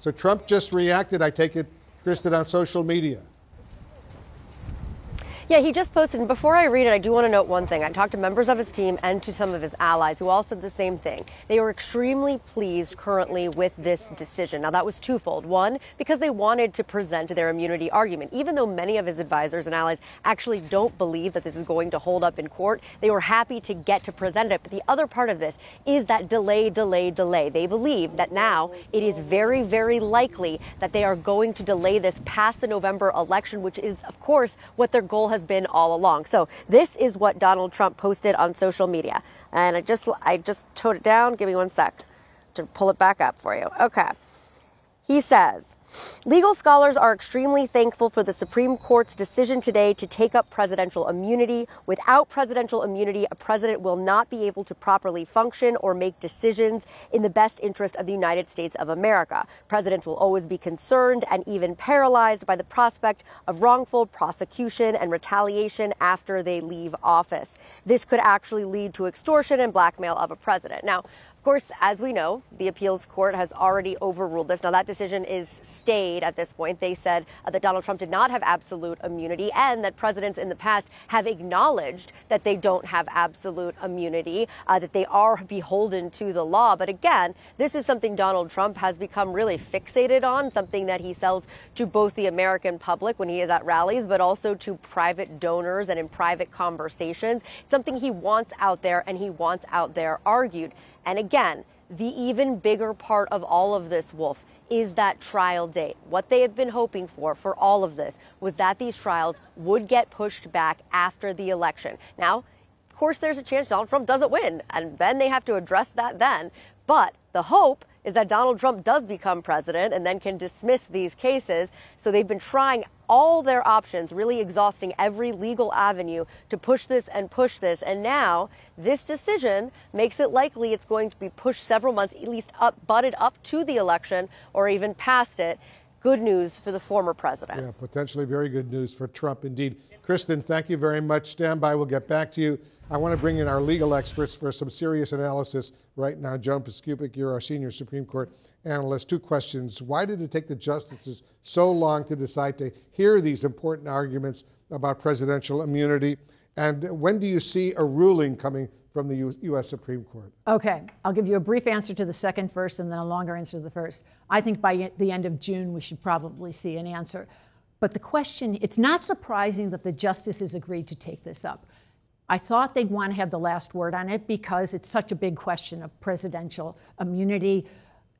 So Trump just reacted, I take it, Kristen, on social media. Yeah, he just posted. And before I read it, I do want to note one thing. I talked to members of his team and to some of his allies who all said the same thing. They were extremely pleased currently with this decision. Now, that was twofold. One, because they wanted to present their immunity argument. Even though many of his advisors and allies actually don't believe that this is going to hold up in court, they were happy to get to present it. But the other part of this is that delay, delay, delay. They believe that now it is very, very likely that they are going to delay this past the November election, which is, of course, what their goal has has been all along. So this is what Donald Trump posted on social media. And I just I just towed it down. Give me one sec to pull it back up for you. Okay. He says, Legal scholars are extremely thankful for the Supreme Court's decision today to take up presidential immunity. Without presidential immunity, a president will not be able to properly function or make decisions in the best interest of the United States of America. Presidents will always be concerned and even paralyzed by the prospect of wrongful prosecution and retaliation after they leave office. This could actually lead to extortion and blackmail of a president. Now, of course, as we know, the appeals court has already overruled this. Now, that decision is stayed at this point. They said uh, that Donald Trump did not have absolute immunity and that presidents in the past have acknowledged that they don't have absolute immunity, uh, that they are beholden to the law. But again, this is something Donald Trump has become really fixated on, something that he sells to both the American public when he is at rallies, but also to private donors and in private conversations. Something he wants out there and he wants out there argued. And again, the even bigger part of all of this, Wolf, is that trial date. What they have been hoping for for all of this was that these trials would get pushed back after the election. Now, of course, there's a chance Donald Trump doesn't win, and then they have to address that then. But the hope is that Donald Trump does become president and then can dismiss these cases. So they've been trying all their options, really exhausting every legal avenue to push this and push this. And now this decision makes it likely it's going to be pushed several months, at least up, butted up to the election or even past it. Good news for the former president. Yeah, potentially very good news for Trump indeed. Kristen, thank you very much. Stand by. We'll get back to you. I want to bring in our legal experts for some serious analysis right now. Joan Biskupic, you're our senior Supreme Court analyst. Two questions. Why did it take the justices so long to decide to hear these important arguments about presidential immunity? And when do you see a ruling coming from the U.S. Supreme Court? Okay, I'll give you a brief answer to the second first and then a longer answer to the first. I think by the end of June, we should probably see an answer. But the question, it's not surprising that the justices agreed to take this up. I thought they'd want to have the last word on it because it's such a big question of presidential immunity.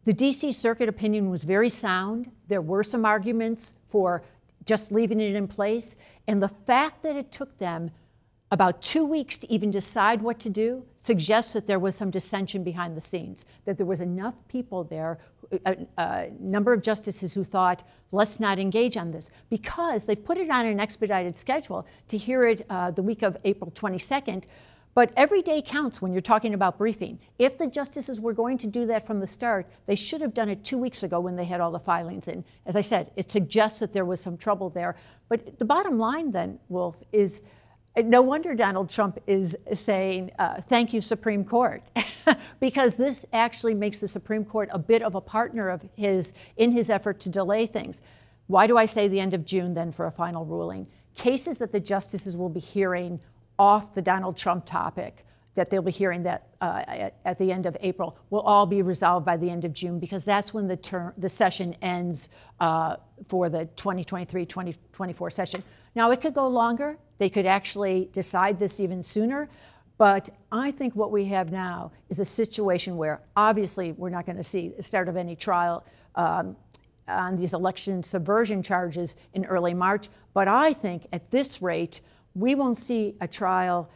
The DC Circuit opinion was very sound. There were some arguments for just leaving it in place. And the fact that it took them about two weeks to even decide what to do suggests that there was some dissension behind the scenes, that there was enough people there, a, a, number of justices who thought, let's not engage on this, because they've put it on an expedited schedule to hear it uh, the week of April 22nd. But every day counts when you're talking about briefing. If the justices were going to do that from the start, they should have done it two weeks ago when they had all the filings in. As I said, it suggests that there was some trouble there. But the bottom line, then, Wolf, is no wonder Donald Trump is saying, uh, thank you, Supreme Court, because this actually makes the Supreme Court a bit of a partner of his in his effort to delay things. Why do I say the end of June then for a final ruling? Cases that the justices will be hearing off the Donald Trump topic, that they'll be hearing that uh, at, the end of April, will all be resolved by the end of June because that's when the term, the session ends uh, for the 2023-2024 session. Now it could go longer. They could actually decide this even sooner. But I think what we have now is a situation where obviously we're not going to see the start of any trial um, on these election subversion charges in early March. But I think at this rate, we won't see a trial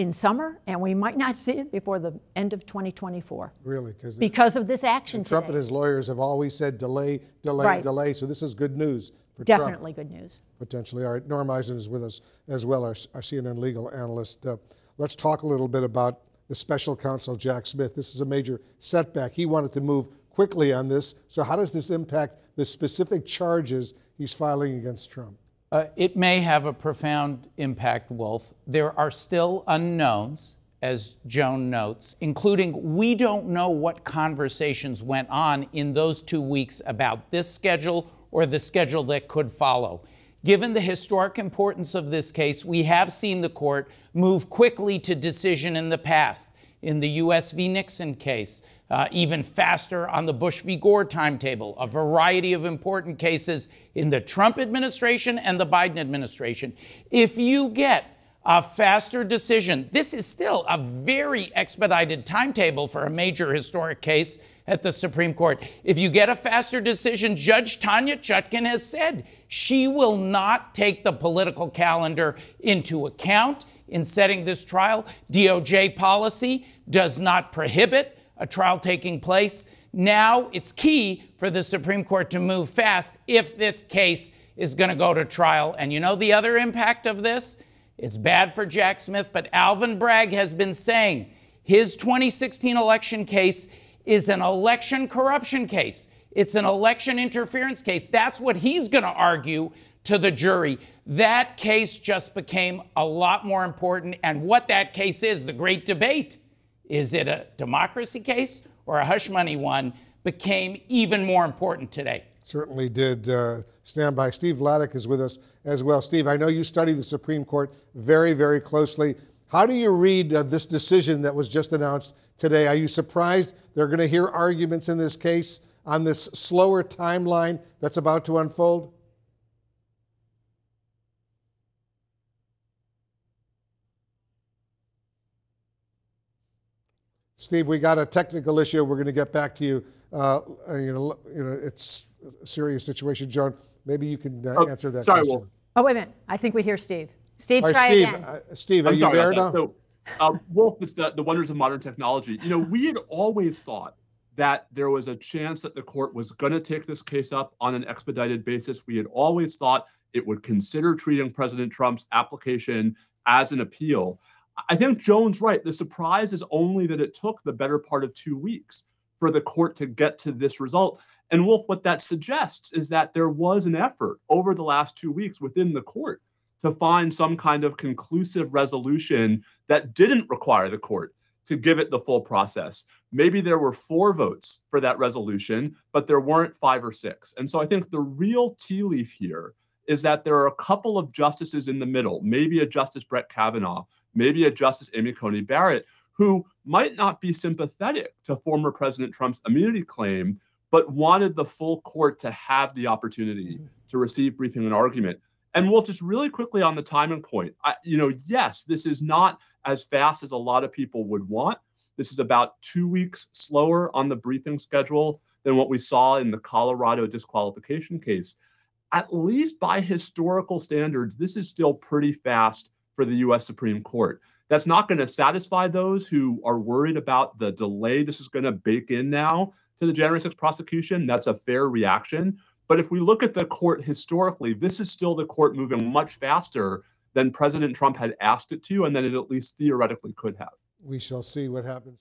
in summer, and we might not see it before the end of 2024. Really? Because of this action Trump and his lawyers have always said delay, delay, right. delay. So this is good news for Trump. Definitely Trump. good news. Potentially. All right. Norm Eisen is with us as well, our, our CNN legal analyst. Uh, let's talk a little bit about the special counsel, Jack Smith. This is a major setback. He wanted to move quickly on this. So, how does this impact the specific charges he's filing against Trump? Uh, it may have a profound impact, Wolf. There are still unknowns as Joan notes, including we don't know what conversations went on in those two weeks about this schedule or the schedule that could follow. Given the historic importance of this case, we have seen the court move quickly to decision in the past. In the U.S. v. Nixon case, uh, even faster on the Bush v. Gore timetable, a variety of important cases in the Trump administration and the Biden administration. If you get a faster decision. This is still a very expedited timetable for a major historic case at the Supreme Court. If you get a faster decision, Judge Tanya Chutkan has said she will not take the political calendar into account in setting this trial. DOJ policy does not prohibit a trial taking place. Now it's key for the Supreme Court to move fast if this case is going to go to trial. And you know the other impact of this? It's bad for Jack Smith, but Alvin Bragg has been saying his 2016 election case is an election corruption case. It's an election interference case. That's what he's going to argue to the jury. That case just became a lot more important. And what that case is, the great debate is it a democracy case or a hush money one, became even more important today certainly did. Uh, stand by. Steve Vladeck is with us as well. Steve, I know you study the Supreme Court very, very closely. How do you read uh, this decision that was just announced today? Are you surprised they're going to hear arguments in this case on this slower timeline that's about to unfold? Steve, we got a technical issue. We're going to get back to you. Uh, you know, you know, it's a serious situation. John, maybe you can uh, oh, answer that sorry, question. Wolf. Oh, wait a minute. I think we hear Steve. Steve, right, try Steve, again. uh, Steve, are I'm you there now? So, uh, Wolf, it's the, the wonders of modern technology. You know, we had always thought that there was a chance that the court was going to take this case up on an expedited basis. We had always thought it would consider treating President Trump's application as an appeal. I think Joan's right. The surprise is only that it took the better part of two weeks for the court to get to this result. And Wolf, what that suggests is that there was an effort over the last two weeks within the court to find some kind of conclusive resolution that didn't require the court to give it the full process. Maybe there were four votes for that resolution, but there weren't five or six. And so I think the real tea leaf here is that there are a couple of justices in the middle, maybe a Justice Brett Kavanaugh, maybe a Justice Amy Coney Barrett, who might not be sympathetic to former President Trump's immunity claim, but wanted the full court to have the opportunity mm-hmm. to receive briefing and argument. And Wolf, just really quickly on the timing point, I, you know, yes, this is not as fast as a lot of people would want. This is about two weeks slower on the briefing schedule than what we saw in the Colorado disqualification case. At least by historical standards, this is still pretty fast for the US Supreme Court. That's not going to satisfy those who are worried about the delay this is going to bake in now to the January 6th prosecution. That's a fair reaction. But if we look at the court historically, this is still the court moving much faster than President Trump had asked it to, and then it at least theoretically could have. We shall see what happens.